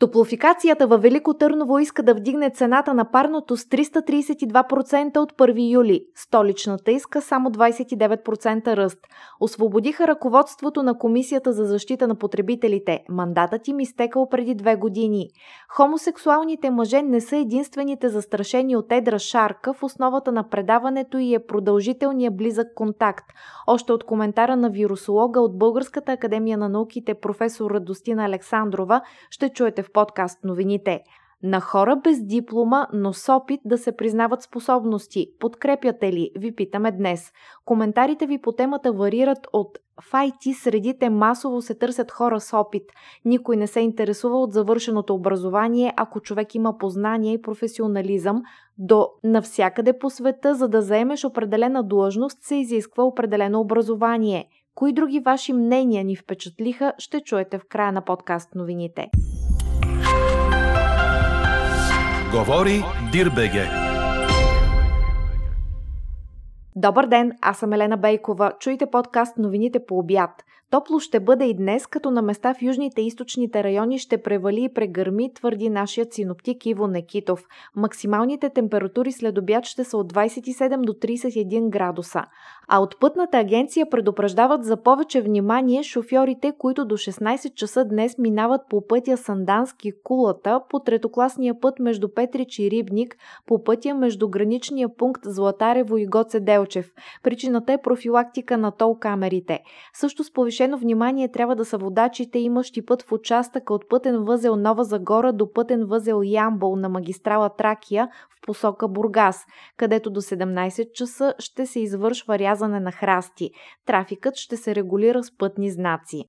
Топлофикацията във Велико Търново иска да вдигне цената на парното с 332% от 1 юли. Столичната иска само 29% ръст. Освободиха ръководството на Комисията за защита на потребителите. Мандатът им изтекал преди две години. Хомосексуалните мъже не са единствените застрашени от едра шарка. В основата на предаването и е продължителния близък контакт. Още от коментара на вирусолога от Българската академия на науките професор Радостина Александрова ще чуете в подкаст новините. На хора без диплома, но с опит да се признават способности. Подкрепяте ли? Ви питаме днес. Коментарите ви по темата варират от в IT средите масово се търсят хора с опит. Никой не се интересува от завършеното образование, ако човек има познание и професионализъм, до навсякъде по света, за да заемеш определена длъжност, се изисква определено образование. Кои други ваши мнения ни впечатлиха, ще чуете в края на подкаст новините. Говори Дирбеге. Добър ден, аз съм Елена Бейкова. Чуйте подкаст новините по обяд. Топло ще бъде и днес, като на места в южните и източните райони ще превали и прегърми, твърди нашият синоптик Иво Некитов. Максималните температури след обяд ще са от 27 до 31 градуса. А от пътната агенция предупреждават за повече внимание шофьорите, които до 16 часа днес минават по пътя Сандански Кулата по третокласния път между Петрич и Рибник, по пътя между граничния пункт Златарево и Гоце Делчев. Причината е профилактика на тол камерите. Също с повишено внимание трябва да са водачите, имащи път в участъка от пътен възел Нова Загора до пътен възел Ямбол на магистрала Тракия в посока Бургас, където до 17 часа ще се извършва рязане на храсти. Трафикът ще се регулира с пътни знаци.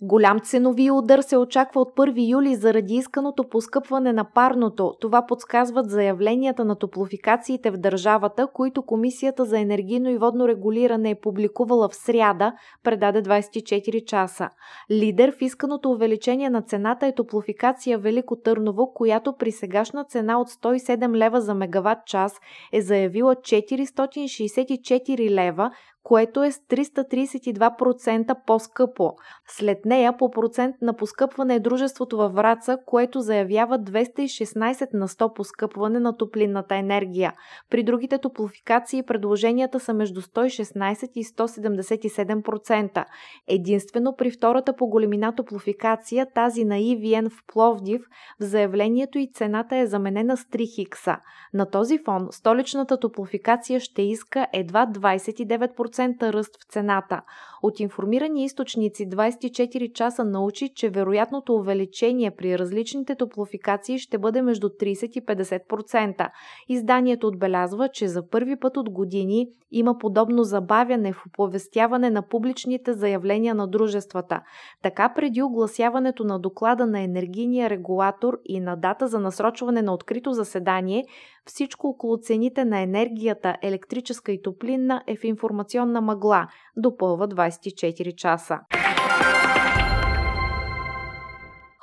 Голям ценови удар се очаква от 1 юли заради исканото поскъпване на парното. Това подсказват заявленията на топлофикациите в държавата, които Комисията за енергийно и водно регулиране е публикувала в сряда, предаде 24 часа. Лидер в исканото увеличение на цената е топлофикация Велико Търново, която при сегашна цена от 107 лева за мегаватт час е заявила 464 лева, което е с 332% по-скъпо. След нея по процент на поскъпване е дружеството във Враца, което заявява 216 на 100 поскъпване на топлинната енергия. При другите топлофикации предложенията са между 116 и 177%. Единствено при втората по големина топлофикация, тази на EVN в Пловдив, в заявлението и цената е заменена с 3 хикса. На този фон столичната топлофикация ще иска едва 29% 10% ръст в цената. От информирани източници 24 часа научи, че вероятното увеличение при различните топлофикации ще бъде между 30 и 50%. Изданието отбелязва, че за първи път от години има подобно забавяне в оповестяване на публичните заявления на дружествата. Така преди огласяването на доклада на енергийния регулатор и на дата за насрочване на открито заседание, всичко около цените на енергията, електрическа и топлинна е в информационна мъгла, допълва 24 часа.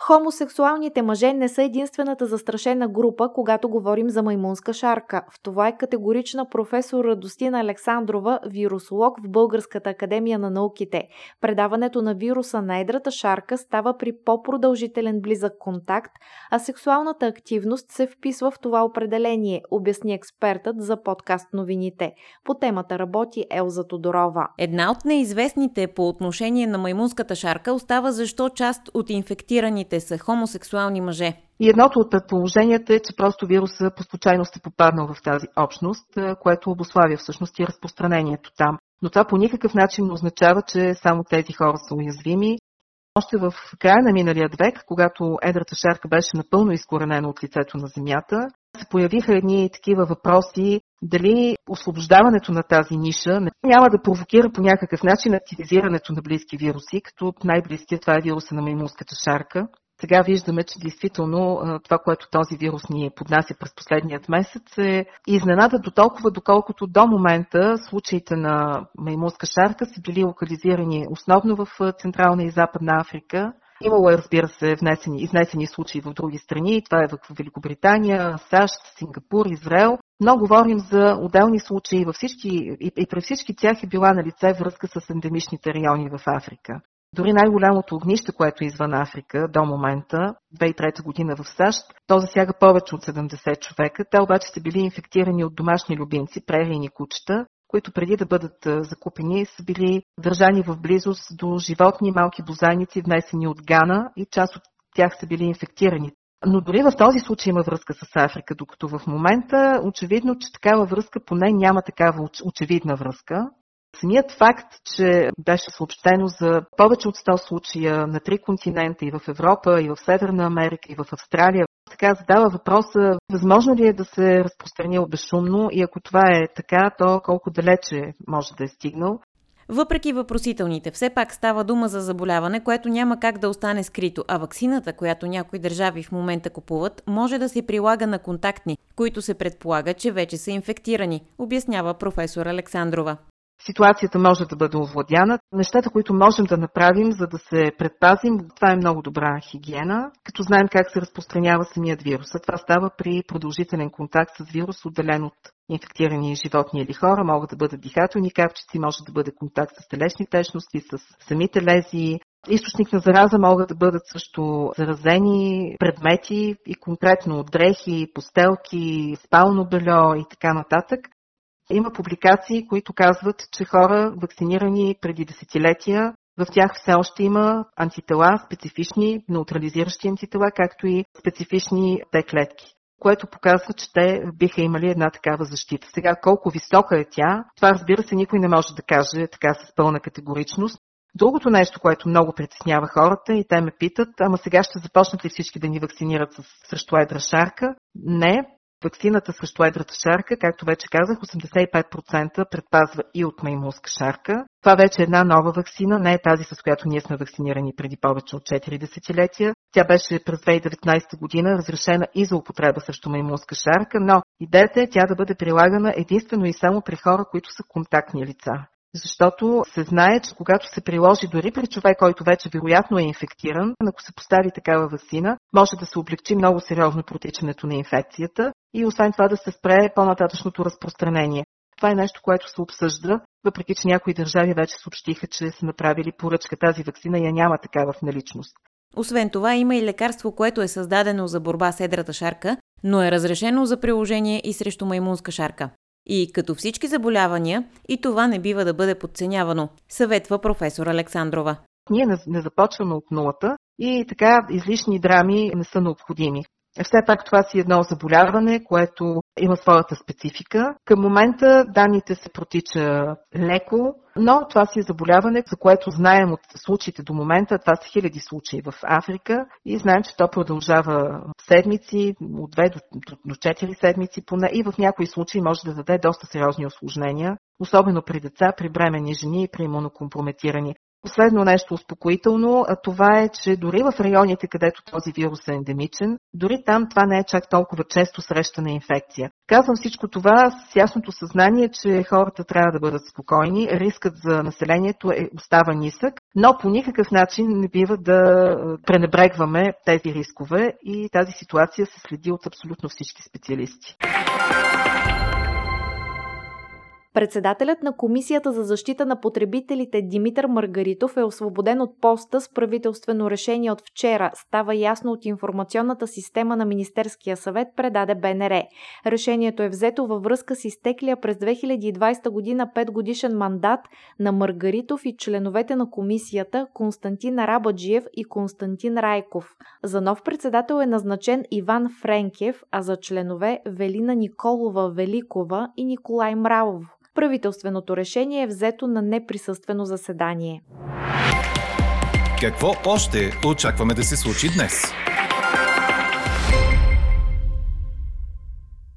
Хомосексуалните мъже не са единствената застрашена група, когато говорим за маймунска шарка. В това е категорична професор Радостина Александрова, вирусолог в Българската академия на науките. Предаването на вируса на едрата шарка става при по-продължителен близък контакт, а сексуалната активност се вписва в това определение, обясни експертът за подкаст новините. По темата работи Елза Тодорова. Една от неизвестните по отношение на маймунската шарка остава защо част от инфектираните те са хомосексуални мъже. И едното от предположенията е, че просто вируса по случайност е попаднал в тази общност, което обославя всъщност и разпространението там. Но това по никакъв начин не означава, че само тези хора са уязвими. Още в края на миналия век, когато едрата шарка беше напълно изкоренена от лицето на Земята, се появиха едни такива въпроси, дали освобождаването на тази ниша няма да провокира по някакъв начин активизирането на близки вируси, като най-близкият това е вируса на маймунската шарка. Сега виждаме, че действително това, което този вирус ни поднася през последният месец е изненада до толкова, доколкото до момента случаите на маймунска шарка са били локализирани основно в Централна и Западна Африка Имало е, разбира се, внесени, изнесени случаи в други страни. Това е в Великобритания, САЩ, Сингапур, Израел. Но говорим за отделни случаи във всички, и, и при всички тях е била на лице връзка с ендемичните райони в Африка. Дори най-голямото огнище, което е извън Африка до момента, 2003 година в САЩ, то засяга повече от 70 човека. Те обаче са били инфектирани от домашни любимци, прерийни кучета, които преди да бъдат закупени са били държани в близост до животни, малки бозайници, внесени от Гана и част от тях са били инфектирани. Но дори в този случай има връзка с Африка, докато в момента очевидно, че такава връзка поне няма такава очевидна връзка. Самият факт, че беше съобщено за повече от 100 случая на три континента и в Европа, и в Северна Америка, и в Австралия, така задава въпроса, възможно ли е да се разпространил безшумно и ако това е така, то колко далече може да е стигнал. Въпреки въпросителните, все пак става дума за заболяване, което няма как да остане скрито, а ваксината, която някои държави в момента купуват, може да се прилага на контактни, които се предполага, че вече са инфектирани, обяснява професор Александрова ситуацията може да бъде овладяна. Нещата, които можем да направим, за да се предпазим, това е много добра хигиена, като знаем как се разпространява самият вирус. А това става при продължителен контакт с вирус, отделен от инфектирани животни или хора. Могат да бъдат дихателни капчици, може да бъде контакт с телесни течности, с самите лези, Източник на зараза могат да бъдат също заразени предмети и конкретно дрехи, постелки, спално бельо и така нататък. Има публикации, които казват, че хора, вакцинирани преди десетилетия, в тях все още има антитела, специфични, неутрализиращи антитела, както и специфични Т клетки което показва, че те биха имали една такава защита. Сега, колко висока е тя, това разбира се никой не може да каже така с пълна категоричност. Другото нещо, което много притеснява хората и те ме питат, ама сега ще започнат ли всички да ни вакцинират с, срещу едра шарка? Не, Ваксината срещу едрата шарка, както вече казах, 85% предпазва и от маймунска шарка. Това вече е една нова вакцина, не е тази, с която ние сме вакцинирани преди повече от 4 десетилетия. Тя беше през 2019 година разрешена и за употреба срещу маймунска шарка, но идеята е тя да бъде прилагана единствено и само при хора, които са контактни лица защото се знае, че когато се приложи дори при човек, който вече вероятно е инфектиран, ако се постави такава вакцина, може да се облегчи много сериозно протичането на инфекцията и освен това да се спре по-нататъчното разпространение. Това е нещо, което се обсъжда, въпреки че някои държави вече съобщиха, че са направили поръчка тази вакцина я няма такава в наличност. Освен това, има и лекарство, което е създадено за борба с едрата шарка, но е разрешено за приложение и срещу маймунска шарка. И като всички заболявания, и това не бива да бъде подценявано, съветва професор Александрова. Ние не, започваме от нулата и така излишни драми не са необходими. Все пак това си едно заболяване, което има своята специфика. Към момента данните се протича леко, но това си е заболяване, за което знаем от случаите до момента. Това са хиляди случаи в Африка и знаем, че то продължава седмици, от 2 до, до 4 седмици поне и в някои случаи може да даде доста сериозни осложнения, особено при деца, при бремени жени и при имунокомпрометирани. Последно нещо успокоително, а това е, че дори в районите, където този вирус е ендемичен, дори там това не е чак толкова често срещана инфекция. Казвам всичко това с ясното съзнание, че хората трябва да бъдат спокойни, рискът за населението е, остава нисък, но по никакъв начин не бива да пренебрегваме тези рискове и тази ситуация се следи от абсолютно всички специалисти. Председателят на Комисията за защита на потребителите Димитър Маргаритов е освободен от поста с правителствено решение от вчера. Става ясно от информационната система на Министерския съвет, предаде БНР. Решението е взето във връзка с изтеклия през 2020 година 5 годишен мандат на Маргаритов и членовете на комисията Константин Рабаджиев и Константин Райков. За нов председател е назначен Иван Френкев, а за членове Велина Николова Великова и Николай Мравов. Правителственото решение е взето на неприсъствено заседание. Какво още очакваме да се случи днес?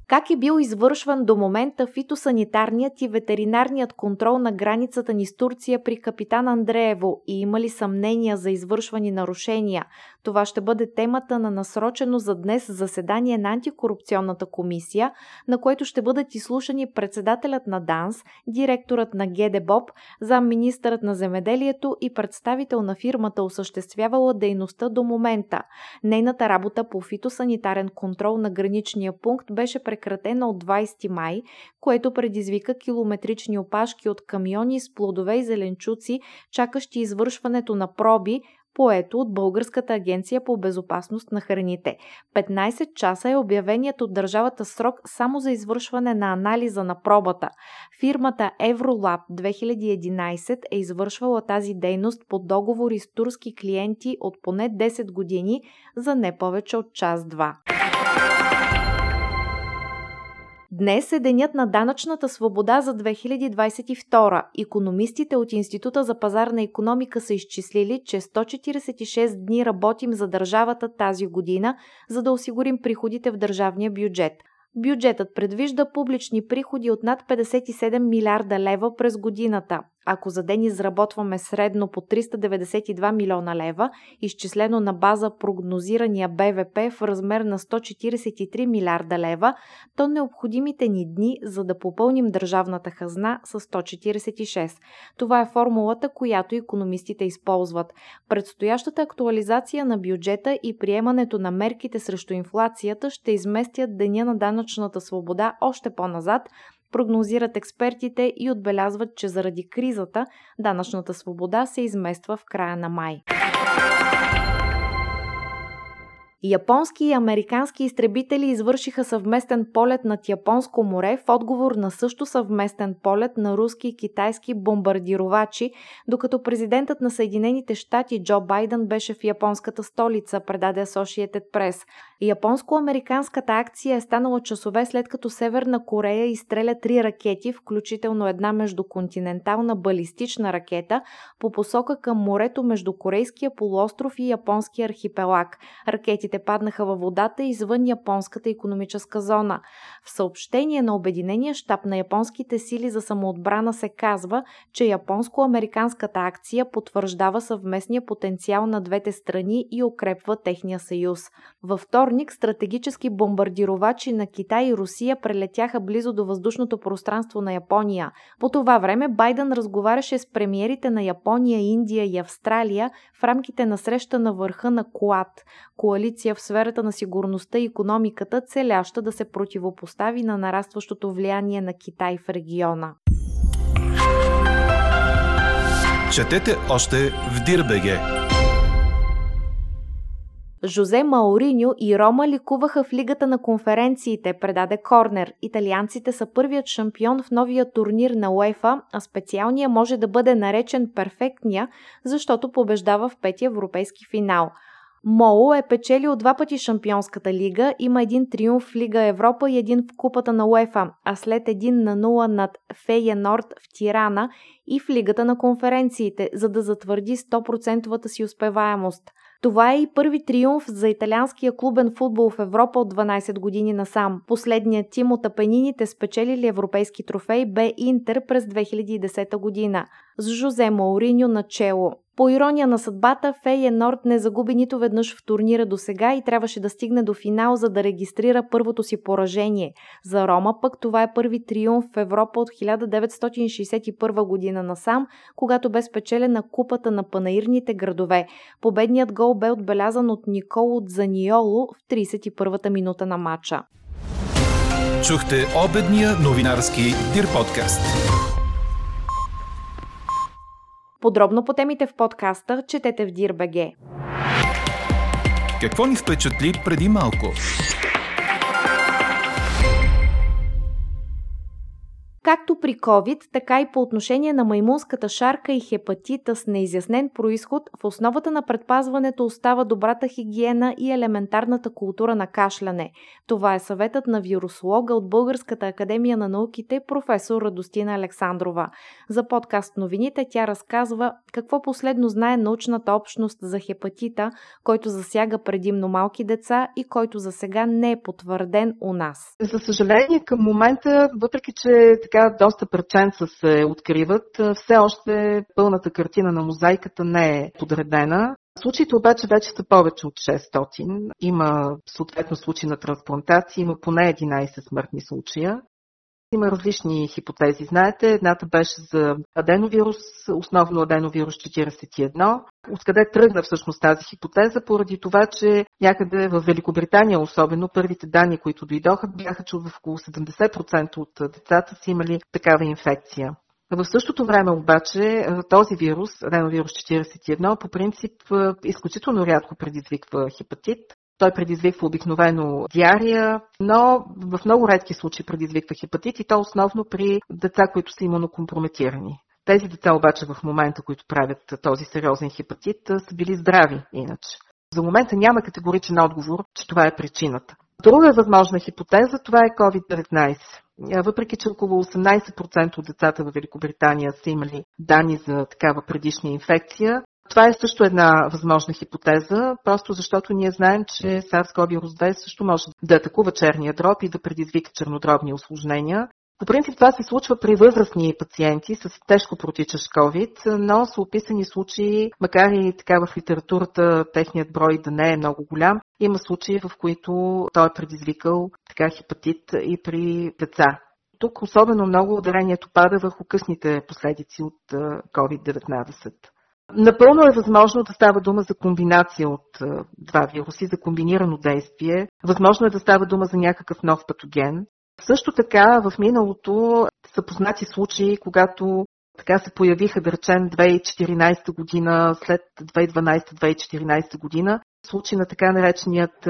Как е бил извършван до момента фитосанитарният и ветеринарният контрол на границата ни с Турция при капитан Андреево и има ли съмнения за извършвани нарушения? Това ще бъде темата на насрочено за днес заседание на антикорупционната комисия, на което ще бъдат изслушани председателят на ДАНС, директорът на ГДБОП, замминистърът на земеделието и представител на фирмата, осъществявала дейността до момента. Нейната работа по фитосанитарен контрол на граничния пункт беше прекратена от 20 май, което предизвика километрични опашки от камиони с плодове и зеленчуци, чакащи извършването на проби, поето от Българската агенция по безопасност на храните. 15 часа е обявеният от държавата срок само за извършване на анализа на пробата. Фирмата Евролаб 2011 е извършвала тази дейност по договори с турски клиенти от поне 10 години за не повече от час-два. Днес е денят на данъчната свобода за 2022. Економистите от Института за пазарна економика са изчислили, че 146 дни работим за държавата тази година, за да осигурим приходите в държавния бюджет. Бюджетът предвижда публични приходи от над 57 милиарда лева през годината. Ако за ден изработваме средно по 392 милиона лева, изчислено на база прогнозирания БВП в размер на 143 милиарда лева, то необходимите ни дни, за да попълним държавната хазна са 146. Това е формулата, която економистите използват. Предстоящата актуализация на бюджета и приемането на мерките срещу инфлацията ще изместят деня на данъчната свобода още по-назад, прогнозират експертите и отбелязват, че заради кризата данъчната свобода се измества в края на май. Японски и американски изтребители извършиха съвместен полет над Японско море в отговор на също съвместен полет на руски и китайски бомбардировачи, докато президентът на Съединените щати Джо Байден беше в японската столица, предаде Associated Press. Японско-американската акция е станала часове след като Северна Корея изстреля три ракети, включително една междуконтинентална балистична ракета, по посока към морето между Корейския полуостров и Японския архипелаг. Ракетите паднаха във водата извън японската економическа зона. В съобщение на Обединения щаб на японските сили за самоотбрана се казва, че японско-американската акция потвърждава съвместния потенциал на двете страни и укрепва техния съюз. Във вторник стратегически бомбардировачи на Китай и Русия прелетяха близо до въздушното пространство на Япония. По това време Байден разговаряше с премиерите на Япония, Индия и Австралия в рамките на среща на върха на КОАТ – коалиция в сферата на сигурността и економиката, целяща да се противопостави на нарастващото влияние на Китай в региона. Четете още в Дирбеге! Жозе Маориньо и Рома ликуваха в лигата на конференциите, предаде Корнер. Италианците са първият шампион в новия турнир на УЕФА, а специалния може да бъде наречен перфектния, защото побеждава в пети европейски финал – Моло е печелил два пъти Шампионската лига, има един триумф в Лига Европа и един в Купата на УЕФА, а след един на 0 над Фея Норд в Тирана и в Лигата на конференциите, за да затвърди 100% си успеваемост. Това е и първи триумф за италианския клубен футбол в Европа от 12 години насам. Последният тим от Апенините спечелили европейски трофей бе Интер през 2010 година с Жозе Мауриньо начело. По ирония на съдбата, Фейе Норд не загуби нито веднъж в турнира до сега и трябваше да стигне до финал, за да регистрира първото си поражение. За Рома пък това е първи триумф в Европа от 1961 година насам, когато бе спечелена купата на панаирните градове. Победният гол бе отбелязан от Николо Заниоло в 31-та минута на матча. Чухте обедния новинарски Дир подкаст. Подробно по темите в подкаста четете в Дирбеге. Какво ни впечатли преди малко? Както при COVID, така и по отношение на маймунската шарка и хепатита с неизяснен происход, в основата на предпазването остава добрата хигиена и елементарната култура на кашляне. Това е съветът на вирусолога от Българската академия на науките професор Радостина Александрова. За подкаст новините тя разказва какво последно знае научната общност за хепатита, който засяга предимно малки деца и който за сега не е потвърден у нас. За съжаление, към момента, въпреки че така доста преченца се откриват, все още пълната картина на мозайката не е подредена. Случаите обаче вече са повече от 600. Има съответно случаи на трансплантации, има поне 11 смъртни случая. Има различни хипотези. Знаете, едната беше за аденовирус, основно аденовирус 41. Откъде тръгна всъщност тази хипотеза? Поради това, че някъде в Великобритания особено първите данни, които дойдоха, бяха, че в около 70% от децата си имали такава инфекция. В същото време обаче този вирус, аденовирус 41, по принцип изключително рядко предизвиква хепатит. Той предизвиква обикновено диария, но в много редки случаи предизвиква хепатит и то основно при деца, които са имунокомпрометирани. Тези деца обаче в момента, които правят този сериозен хепатит, са били здрави иначе. За момента няма категоричен отговор, че това е причината. Друга възможна хипотеза, това е COVID-19. Въпреки, че около 18% от децата в Великобритания са имали данни за такава предишна инфекция, това е също една възможна хипотеза, просто защото ние знаем, че SARS-CoV-2 също може да атакува черния дроб и да предизвика чернодробни осложнения. По принцип това се случва при възрастни пациенти с тежко протичащ COVID, но са описани случаи, макар и така в литературата техният брой да не е много голям, има случаи, в които той е предизвикал така хепатит и при деца. Тук особено много ударението пада върху късните последици от COVID-19. Напълно е възможно да става дума за комбинация от два вируси, за комбинирано действие. Възможно е да става дума за някакъв нов патоген. Също така в миналото са познати случаи, когато така се появиха, да речем, 2014 година, след 2012-2014 година, случаи на така нареченият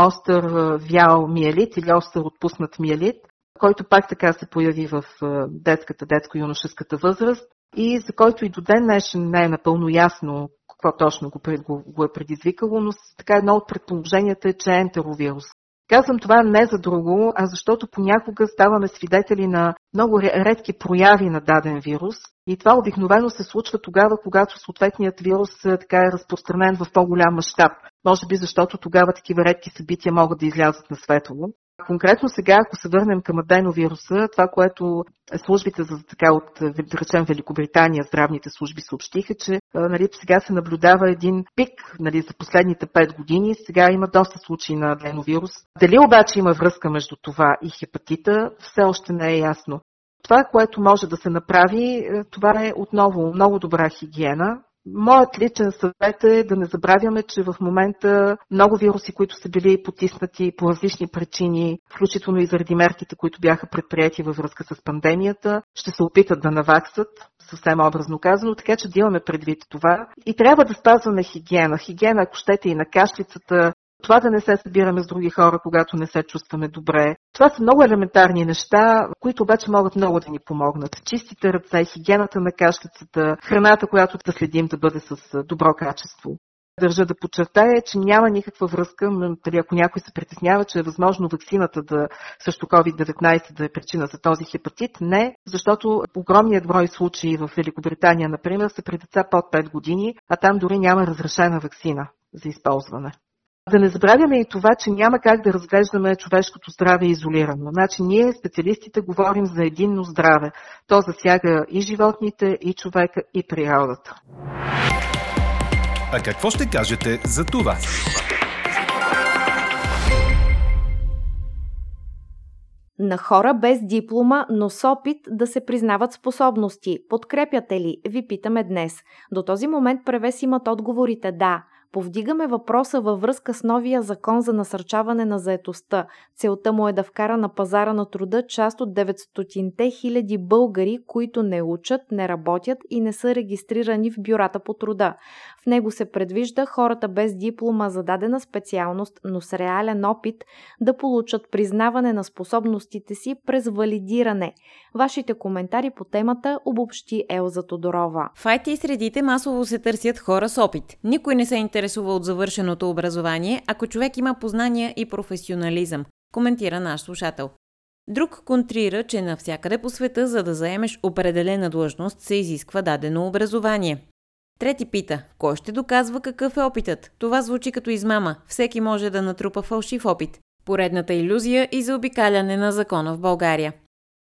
остър вял миелит или остър отпуснат миелит, който пак така се появи в детската, детско-юношеската възраст и за който и до ден днешен не е напълно ясно какво точно го, го, го е предизвикало, но така едно от предположенията е, че е ентеровирус. Казвам това не за друго, а защото понякога ставаме свидетели на много редки прояви на даден вирус и това обикновено се случва тогава, когато съответният вирус така е разпространен в по-голям мащаб. Може би защото тогава такива редки събития могат да излязат на светло. Конкретно сега, ако се върнем към аденовируса, това, което службите за така от, да речем, Великобритания, здравните служби съобщиха, че нали, сега се наблюдава един пик нали, за последните 5 години. Сега има доста случаи на аденовирус. Дали обаче има връзка между това и хепатита, все още не е ясно. Това, което може да се направи, това е отново много добра хигиена, Моят личен съвет е да не забравяме, че в момента много вируси, които са били потиснати по различни причини, включително и заради мерките, които бяха предприяти във връзка с пандемията, ще се опитат да наваксат, съвсем образно казано, така че да имаме предвид това. И трябва да спазваме хигиена. Хигиена, ако щете и на кашлицата, това да не се събираме с други хора, когато не се чувстваме добре. Това са много елементарни неща, които обаче могат много да ни помогнат. Чистите ръце, хигиената на кашлицата, храната, която да следим да бъде с добро качество. Държа да подчертая, че няма никаква връзка, дали ако някой се притеснява, че е възможно вакцината да, също COVID-19 да е причина за този хепатит. Не, защото огромният брой случаи в Великобритания, например, са при деца под 5 години, а там дори няма разрешена вакцина за използване. Да не забравяме и това, че няма как да разглеждаме човешкото здраве изолирано. Значи ние, специалистите, говорим за единно здраве. То засяга и животните, и човека, и природата. А какво ще кажете за това? На хора без диплома, но с опит да се признават способности. Подкрепяте ли? Ви питаме днес. До този момент превес имат отговорите да. Повдигаме въпроса във връзка с новия закон за насърчаване на заетостта. Целта му е да вкара на пазара на труда част от 900-те хиляди българи, които не учат, не работят и не са регистрирани в бюрата по труда. В него се предвижда хората без диплома за дадена специалност, но с реален опит да получат признаване на способностите си през валидиране. Вашите коментари по темата обобщи Елза Тодорова. В IT средите масово се търсят хора с опит. Никой не се интересува от завършеното образование, ако човек има познания и професионализъм, коментира наш слушател. Друг контрира, че навсякъде по света, за да заемеш определена длъжност, се изисква дадено образование. Трети пита, кой ще доказва какъв е опитът? Това звучи като измама. Всеки може да натрупа фалшив опит. Поредната иллюзия и за обикаляне на закона в България.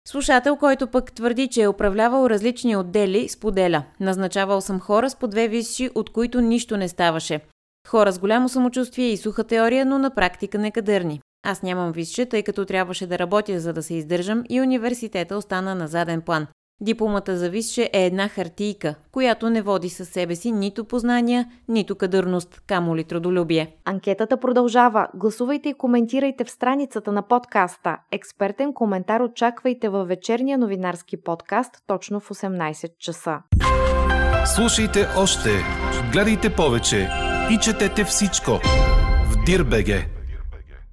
Слушател, който пък твърди, че е управлявал различни отдели, споделя. Назначавал съм хора с по две висши, от които нищо не ставаше. Хора с голямо самочувствие и суха теория, но на практика некадърни. Аз нямам висше, тъй като трябваше да работя за да се издържам и университета остана на заден план. Дипломата за висше е една хартийка, която не води със себе си нито познания, нито кадърност, камо ли трудолюбие. Анкетата продължава. Гласувайте и коментирайте в страницата на подкаста. Експертен коментар очаквайте във вечерния новинарски подкаст точно в 18 часа. Слушайте още, гледайте повече и четете всичко в Дирбеге.